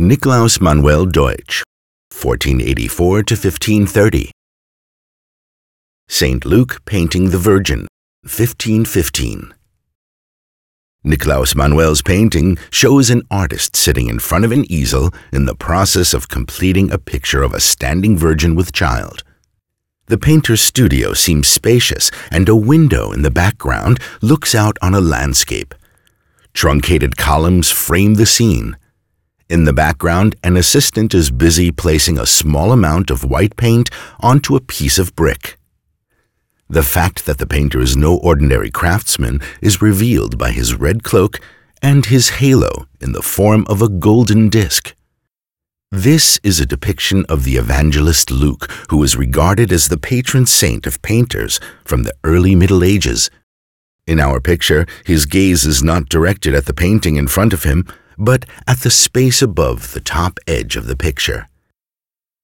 Nikolaus Manuel Deutsch, 1484 to 1530. St. Luke painting the Virgin, 1515. Nikolaus Manuel's painting shows an artist sitting in front of an easel in the process of completing a picture of a standing virgin with child. The painter's studio seems spacious, and a window in the background looks out on a landscape. Truncated columns frame the scene. In the background, an assistant is busy placing a small amount of white paint onto a piece of brick. The fact that the painter is no ordinary craftsman is revealed by his red cloak and his halo in the form of a golden disc. This is a depiction of the evangelist Luke, who is regarded as the patron saint of painters from the early Middle Ages. In our picture, his gaze is not directed at the painting in front of him, but at the space above the top edge of the picture.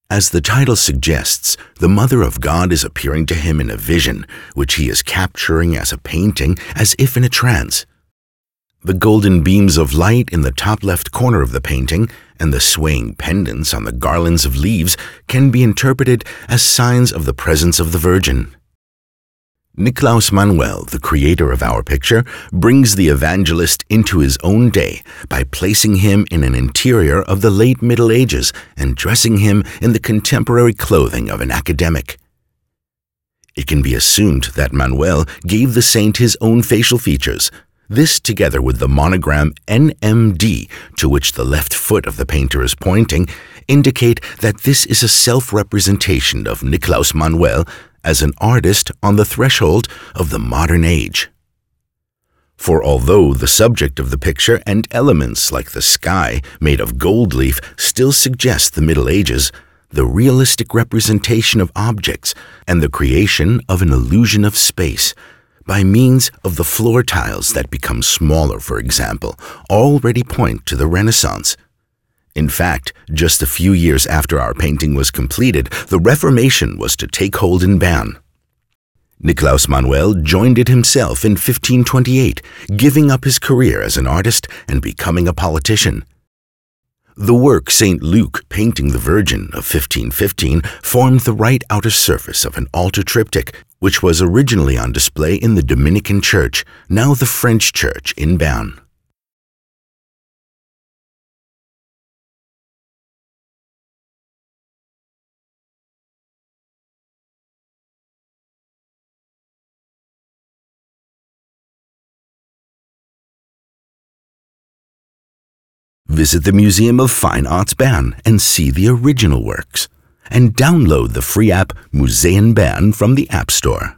As the title suggests, the Mother of God is appearing to him in a vision, which he is capturing as a painting as if in a trance. The golden beams of light in the top left corner of the painting and the swaying pendants on the garlands of leaves can be interpreted as signs of the presence of the Virgin. Nikolaus Manuel, the creator of our picture, brings the evangelist into his own day by placing him in an interior of the late Middle Ages and dressing him in the contemporary clothing of an academic. It can be assumed that Manuel gave the saint his own facial features. This, together with the monogram NMD, to which the left foot of the painter is pointing, indicate that this is a self representation of Nikolaus Manuel as an artist on the threshold of the modern age. For although the subject of the picture and elements like the sky made of gold leaf still suggest the Middle Ages, the realistic representation of objects and the creation of an illusion of space by means of the floor tiles that become smaller, for example, already point to the Renaissance. In fact, just a few years after our painting was completed, the Reformation was to take hold in Bern. Nikolaus Manuel joined it himself in 1528, giving up his career as an artist and becoming a politician. The work St. Luke painting the Virgin of 1515 formed the right outer surface of an altar triptych, which was originally on display in the Dominican Church, now the French Church in Bern. Visit the Museum of Fine Arts Bern and see the original works. And download the free app Museen Bern from the App Store.